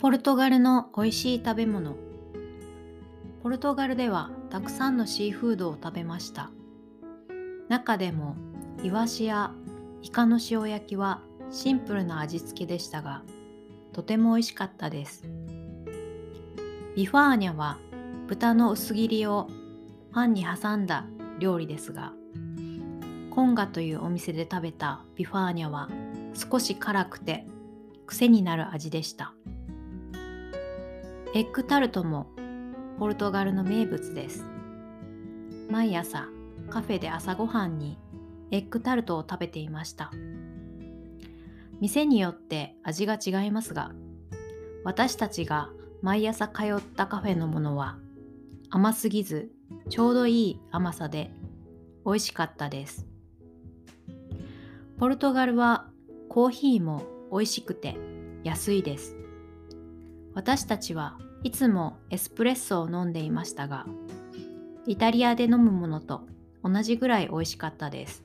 ポルトガルの美味しい食べ物。ポルトガルではたくさんのシーフードを食べました。中でもイワシやイカの塩焼きはシンプルな味付けでしたがとても美味しかったです。ビファーニャは豚の薄切りをパンに挟んだ料理ですがコンガというお店で食べたビファーニャは少し辛くて癖になる味でした。エッグタルトもポルトガルの名物です。毎朝カフェで朝ごはんにエッグタルトを食べていました。店によって味が違いますが私たちが毎朝通ったカフェのものは甘すぎずちょうどいい甘さで美味しかったです。ポルトガルはコーヒーも美味しくて安いです。私たちはいつもエスプレッソを飲んでいましたがイタリアで飲むものと同じぐらい美味しかったです。